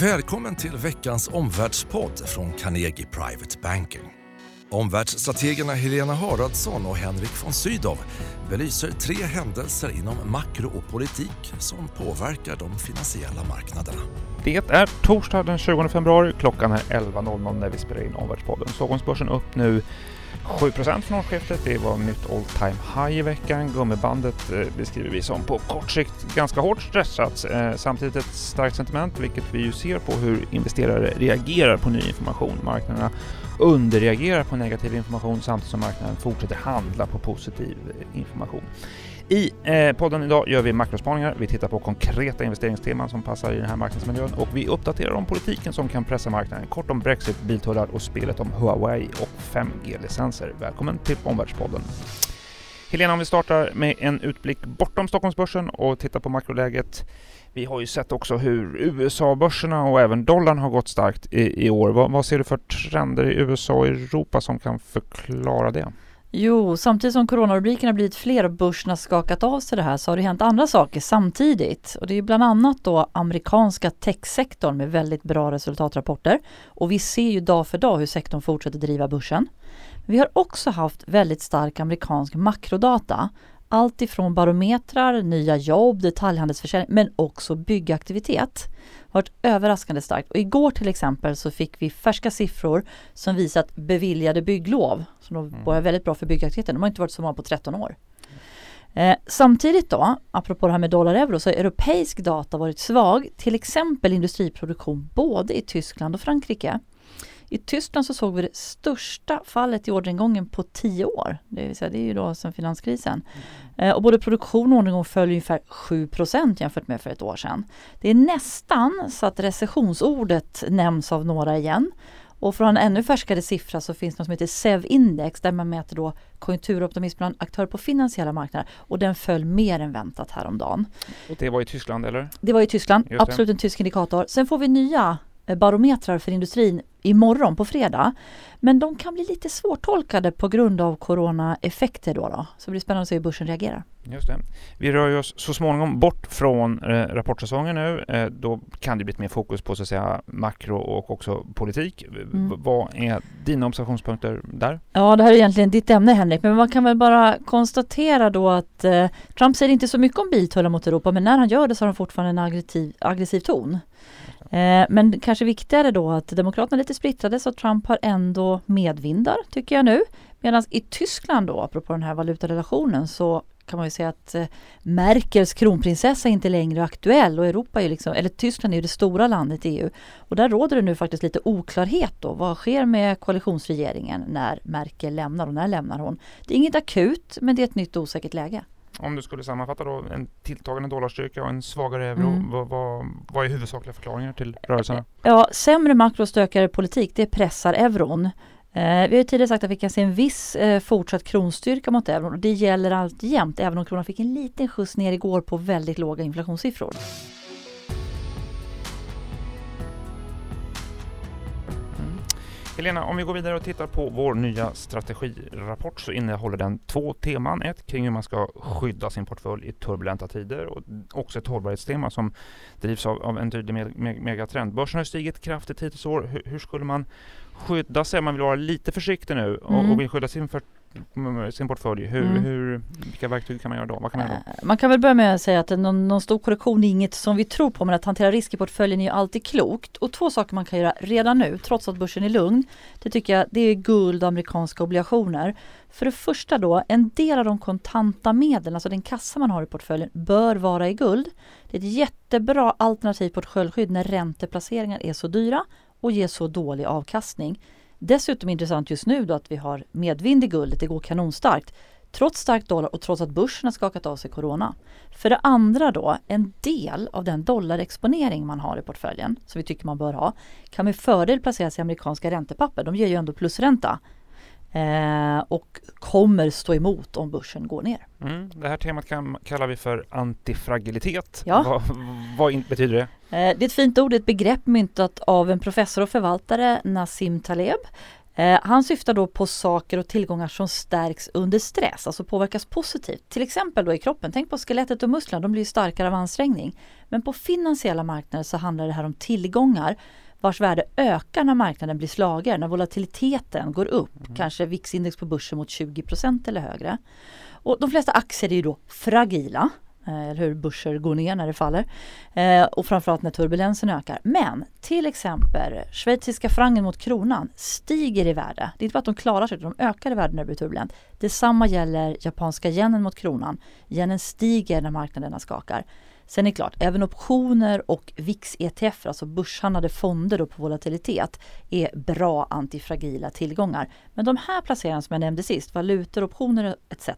Välkommen till veckans omvärldspodd från Carnegie Private Banking. Omvärldsstrategerna Helena Haraldsson och Henrik von Sydow belyser tre händelser inom makro och politik som påverkar de finansiella marknaderna. Det är torsdag den 20 februari. Klockan är 11.00 när vi spelar in Omvärldspodden. Stockholmsbörsen upp nu 7% från årsskiftet. Det var nytt all time high i veckan. Gummibandet eh, beskriver vi som på kort sikt ganska hårt stressat. Eh, samtidigt ett starkt sentiment, vilket vi ju ser på hur investerare reagerar på ny information. Marknaderna underreagerar på negativ information samtidigt som marknaden fortsätter handla på positiv eh, information. I eh, podden idag gör vi makrospaningar, vi tittar på konkreta investeringsteman som passar i den här marknadsmiljön och vi uppdaterar om politiken som kan pressa marknaden. Kort om Brexit, biltullar och spelet om Huawei och 5G-licenser. Välkommen till Omvärldspodden. Helena, om vi startar med en utblick bortom Stockholmsbörsen och tittar på makroläget. Vi har ju sett också hur USA-börserna och även dollarn har gått starkt i, i år. Vad, vad ser du för trender i USA och Europa som kan förklara det? Jo, samtidigt som coronarubrikerna blivit fler och börsen har skakat av sig det här så har det hänt andra saker samtidigt. Och det är bland annat då amerikanska techsektorn med väldigt bra resultatrapporter. Och vi ser ju dag för dag hur sektorn fortsätter driva börsen. Vi har också haft väldigt stark amerikansk makrodata. Allt ifrån barometrar, nya jobb, detaljhandelsförsäljning men också byggaktivitet. Varit överraskande starkt. Och igår till exempel så fick vi färska siffror som visar att beviljade bygglov, som då mm. börjar väldigt bra för byggaktiviteten, de har inte varit så många på 13 år. Eh, samtidigt då, apropå det här med dollar-euro, så har europeisk data varit svag. Till exempel industriproduktion både i Tyskland och Frankrike. I Tyskland så såg vi det största fallet i orderingången på tio år. Det vill säga det är ju då sedan finanskrisen. Mm. Eh, och både produktion och orderingång föll ungefär 7 jämfört med för ett år sedan. Det är nästan så att recessionsordet nämns av några igen. Och för att ha en ännu färskare siffra så finns det något som heter SEV-index där man mäter då konjunkturoptimism bland aktörer på finansiella marknader och den föll mer än väntat häromdagen. Och det var i Tyskland eller? Det var i Tyskland, absolut en tysk indikator. Sen får vi nya barometrar för industrin imorgon på fredag. Men de kan bli lite svårtolkade på grund av coronaeffekter då. då. Så det blir spännande att se hur börsen reagerar. Just det. Vi rör oss så småningom bort från eh, rapportsäsongen nu. Eh, då kan det bli mer fokus på så att säga makro och också politik. Mm. Vad är dina observationspunkter där? Ja, det här är egentligen ditt ämne Henrik, men man kan väl bara konstatera då att eh, Trump säger inte så mycket om biltullar mot Europa, men när han gör det så har han fortfarande en aggressiv, aggressiv ton. Eh, men kanske viktigare då att Demokraterna är lite splittrade så Trump har ändå medvindar tycker jag nu. Medan i Tyskland då, apropå den här valutarelationen, så kan man ju säga att eh, Merkels kronprinsessa inte längre är aktuell och Europa är liksom, eller Tyskland är ju det stora landet i EU. Och där råder det nu faktiskt lite oklarhet då. Vad sker med koalitionsregeringen när Merkel lämnar och när lämnar hon? Det är inget akut men det är ett nytt osäkert läge. Om du skulle sammanfatta då en tilltagande dollarstyrka och en svagare euro, mm. vad, vad, vad, är huvudsakliga förklaringar till rörelserna? Ja, sämre makro och stökigare politik, det pressar euron. Eh, vi har tidigare sagt att vi kan se en viss eh, fortsatt kronstyrka mot euron och det gäller alltjämt även om kronan fick en liten skjuts ner igår på väldigt låga inflationssiffror. Helena, om vi går vidare och tittar på vår nya strategirapport så innehåller den två teman. Ett kring hur man ska skydda sin portfölj i turbulenta tider och också ett hållbarhetstema som drivs av, av en tydlig me megatrend. Börsen har stigit kraftigt hittills år. Hur, hur, skulle man skydda sig? Man vill vara lite försiktig nu och, mm. och vill skydda sin sin portfölj. Hur, mm. hur, vilka verktyg kan man göra då? Vad kan man, göra då? Eh, man kan väl börja med att säga att någon, någon stor korrektion är inget som vi tror på men att hantera risk i portföljen är ju alltid klokt. Och två saker man kan göra redan nu trots att börsen är lugn. Det tycker jag det är guld och amerikanska obligationer. För det första då, en del av de kontanta medlen, alltså den kassa man har i portföljen, bör vara i guld. Det är ett jättebra alternativt portföljskydd när ränteplaceringar är så dyra och ger så dålig avkastning. Dessutom intressant just nu då att vi har medvind i guldet, det går kanonstarkt. Trots stark dollar och trots att börsen har skakat av sig corona. För det andra då, en del av den dollarexponering man har i portföljen, som vi tycker man bör ha, kan med fördel placeras i amerikanska räntepapper. De ger ju ändå plusränta. Eh, och kommer stå emot om börsen går ner. Mm, det här temat kan, kallar vi för antifragilitet. Ja. Vad, vad betyder det? Eh, det är ett fint ord, ett begrepp myntat av en professor och förvaltare, Nassim Taleb. Eh, han syftar då på saker och tillgångar som stärks under stress, alltså påverkas positivt. Till exempel då i kroppen, tänk på skelettet och musklerna, de blir starkare av ansträngning. Men på finansiella marknader så handlar det här om tillgångar vars värde ökar när marknaden blir slagen, när volatiliteten går upp, mm. kanske VIX-index på börsen mot 20% eller högre. Och de flesta aktier är ju då fragila, Eh, eller hur börser går ner när det faller. Eh, och framförallt när turbulensen ökar. Men till exempel schweiziska frangen mot kronan stiger i värde. Det är inte bara att de klarar sig, de ökar i värde när det blir turbulent. Detsamma gäller japanska yenen mot kronan. Yenen stiger när marknaderna skakar. Sen är det klart, även optioner och VIX-ETF, alltså börshandlade fonder på volatilitet, är bra antifragila tillgångar. Men de här placeringarna som jag nämnde sist, valutor, optioner etc.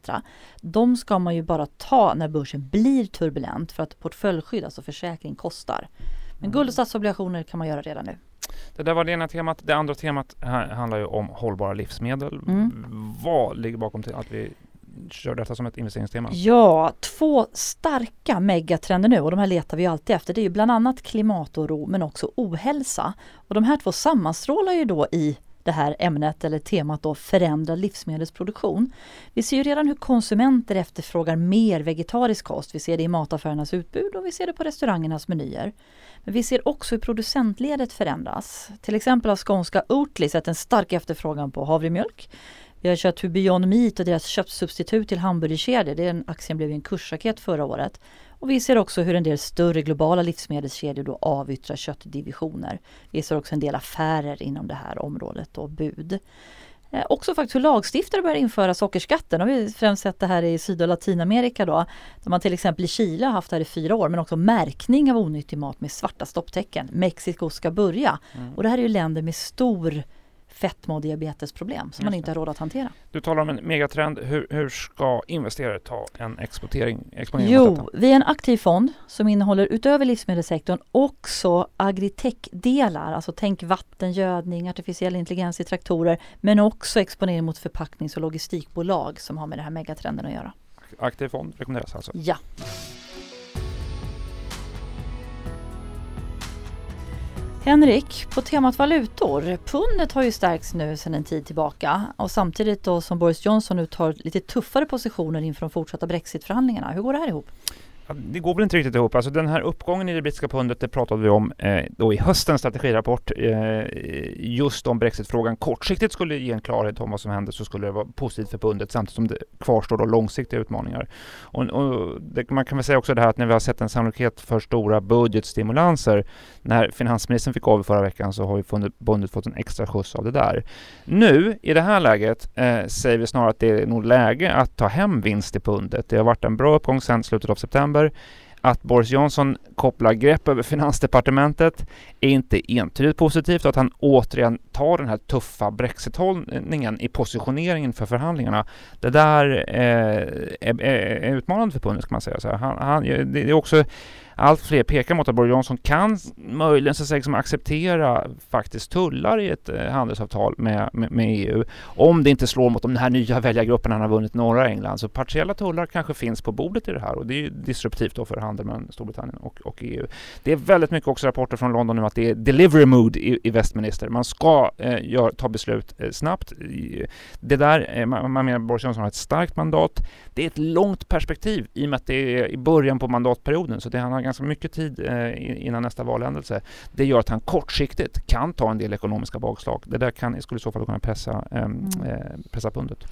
De ska man ju bara ta när börsen blir turbulent för att portföljskydd, alltså försäkring, kostar. Men guld och statsobligationer kan man göra redan nu. Det där var det ena temat. Det andra temat handlar ju om hållbara livsmedel. Mm. Vad ligger bakom till att vi kör detta som ett investeringstema? Ja, två starka megatrender nu och de här letar vi alltid efter. Det är ju bland annat klimatoro men också ohälsa. Och de här två sammanstrålar ju då i det här ämnet eller temat då förändrad livsmedelsproduktion. Vi ser ju redan hur konsumenter efterfrågar mer vegetarisk kost. Vi ser det i mataffärernas utbud och vi ser det på restaurangernas menyer. Men vi ser också hur producentledet förändras. Till exempel har skånska Oatly sett en stark efterfrågan på havremjölk. Vi har kört hur Beyond Meat och deras köttsubstitut till hamburgerkedjor, den aktien blev en kursraket förra året. Och vi ser också hur en del större globala livsmedelskedjor då avyttrar köttdivisioner. Vi ser också en del affärer inom det här området och bud. Eh, också faktiskt hur lagstiftare börjar införa sockerskatten. Och vi har främst sett det här i Syd och Latinamerika då. Där man till exempel i Chile har haft det här i fyra år men också märkning av onyttig mat med svarta stopptecken. Mexiko ska börja. Mm. Och det här är ju länder med stor fetma och diabetesproblem som man inte har råd att hantera. Du talar om en megatrend. Hur, hur ska investerare ta en exponering? exponering jo, vi är en aktiv fond som innehåller utöver livsmedelssektorn också agritech-delar. Alltså tänk vatten, gödning, artificiell intelligens i traktorer men också exponering mot förpacknings och logistikbolag som har med den här megatrenden att göra. Aktiv fond rekommenderas alltså? Ja. Henrik, på temat valutor. Pundet har ju stärkts nu sedan en tid tillbaka och samtidigt då som Boris Johnson nu tar lite tuffare positioner inför de fortsatta brexitförhandlingarna. Hur går det här ihop? Det går väl inte riktigt ihop. Alltså den här uppgången i det brittiska pundet, det pratade vi om eh, då i höstens strategirapport. Eh, just om brexitfrågan kortsiktigt skulle ge en klarhet om vad som hände så skulle det vara positivt för pundet samtidigt som det kvarstår då långsiktiga utmaningar. Och, och det, man kan väl säga också det här att när vi har sett en sannolikhet för stora budgetstimulanser när finansministern fick av förra veckan så har ju bundet fått en extra skjuts av det där. Nu i det här läget eh, säger vi snarare att det är nog läge att ta hem vinst i pundet. Det har varit en bra uppgång sedan slutet av september december. Att Boris Johnson kopplar grepp över finansdepartementet är inte entydigt positivt och att han återigen tar den här tuffa brexithållningen i positioneringen för förhandlingarna. Det där eh, är, är, utmanande för pundet kan man säga. Så han, han, det är också allt fler pekar mot att Boris Johnson kan möjligen så att säga, liksom acceptera faktiskt tullar i ett eh, handelsavtal med, med, med, EU om det inte slår mot de här nya väljargrupperna han har vunnit norra England. Så partiella tullar kanske finns på bordet i det här och det är ju disruptivt då för handel mellan Storbritannien och, och, EU. Det är väldigt mycket också rapporter från London nu att det är delivery mood i, i Westminster. Man ska eh, gör, ta beslut eh, snabbt. Det där, eh, man, man menar Boris Johnson har ett starkt mandat. Det är ett långt perspektiv i och med att det är i början på mandatperioden så det han har ganska mycket tid eh, innan nästa valhändelse. Det gör att han kortsiktigt kan ta en del ekonomiska bakslag. Det där kan, skulle i så fall kunna pressa, ehm, mm. eh, pressa pundet.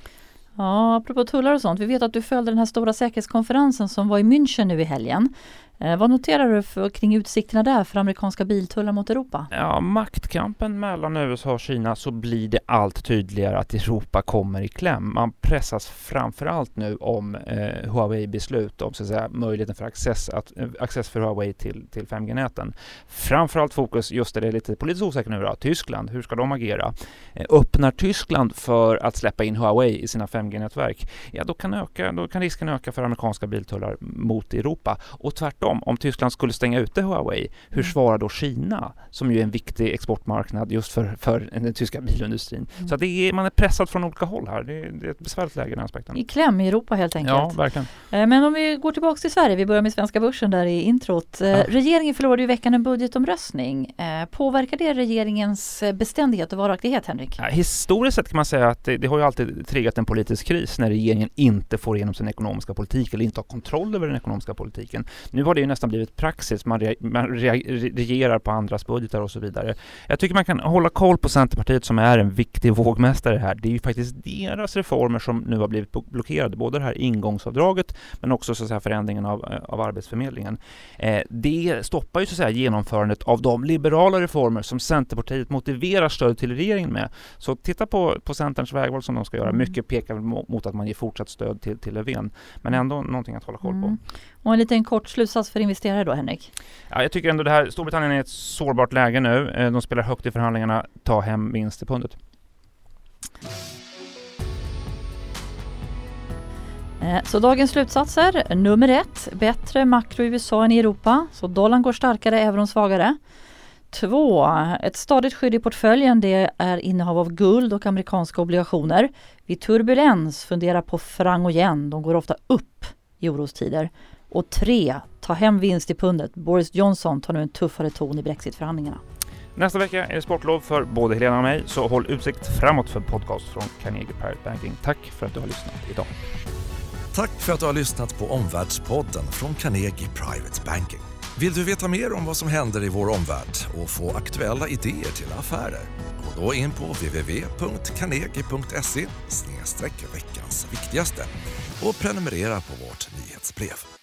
Ja, apropå tullar och sånt. Vi vet att du följde den här stora säkerhetskonferensen som var i München nu i helgen. Eh, vad noterar du för, kring utsikterna där för amerikanska biltullar mot Europa? Ja, maktkampen mellan USA och Kina så blir det allt tydligare att Europa kommer i kläm. Man pressas framförallt nu om eh, Huawei-beslut om så att säga, möjligheten för access, att, eh, access för Huawei till, till 5G-näten. Framförallt fokus, just det, det är lite politiskt osäkert nu då, Tyskland, hur ska de agera? Eh, öppnar Tyskland för att släppa in Huawei i sina 5G-nätverk, ja då kan, öka, då kan risken öka för amerikanska biltullar mot Europa och tvärtom tänka om, Tyskland skulle stänga ute Huawei, hur Mm. svarar då Kina, som ju är en viktig exportmarknad just för, för den tyska bilindustrin? Mm. Så det är, man är pressad från olika håll här. Det är, det är ett besvärligt läge i den aspekten. I kläm i Europa helt enkelt. Ja, verkligen. Eh, Men om vi går tillbaka till Sverige, vi börjar med svenska börsen där i introt. Eh, Ja. Regeringen förlorade i veckan en budgetomröstning. Eh, Påverkar det regeringens beständighet och varaktighet, Henrik? Ja, historiskt sett kan man säga att det, det har ju alltid triggat en politisk kris när regeringen inte får igenom sin ekonomiska politik eller inte har kontroll över den ekonomiska politiken. Nu har det ju nästan blivit praxis, man, re, man re, re, regerar på andras budgetar och så vidare. Jag tycker man kan hålla koll på Centerpartiet som är en viktig vågmästare här. Det är ju faktiskt deras reformer som nu har blivit blockerade, både det här ingångsavdraget men också så att säga, förändringen av, av Arbetsförmedlingen. Eh, det stoppar ju så att säga genomförandet av de liberala reformer som Centerpartiet motiverar stöd till regeringen med. Så titta på, på Centerns vägval som de ska göra. Mm. Mycket pekar mot att man ger fortsatt stöd till, till Löfven. Men ändå någonting att hålla koll på. Mm. Och en liten kort slutsats för investerare då, Henrik? Ja, jag tycker ändå det här, Storbritannien är i ett sårbart läge nu. Eh, De spelar högt i förhandlingarna. Ta hem vinst i pundet. Eh, Så dagens slutsatser. Nummer ett, bättre makro i USA än i Europa. Så dollarn går starkare, euron svagare. Två, ett stadigt skydd i portföljen det är innehav av guld och amerikanska obligationer. Vid turbulens, fundera på frang och yen. De går ofta upp i orostider. Och tre, ta hem vinst i pundet. Boris Johnson tar nu en tuffare ton i brexitförhandlingarna. Nästa vecka är det sportlov för både Helena och mig, så håll utsikt framåt för podcast från Carnegie Private Banking. Tack för att du har lyssnat idag. Tack för att du har lyssnat på Omvärldspodden från Carnegie Private Banking. Vill du veta mer om vad som händer i vår omvärld och få aktuella idéer till affärer? Gå då in på www.carnegie.se veckans viktigaste och prenumerera på vårt nyhetsbrev.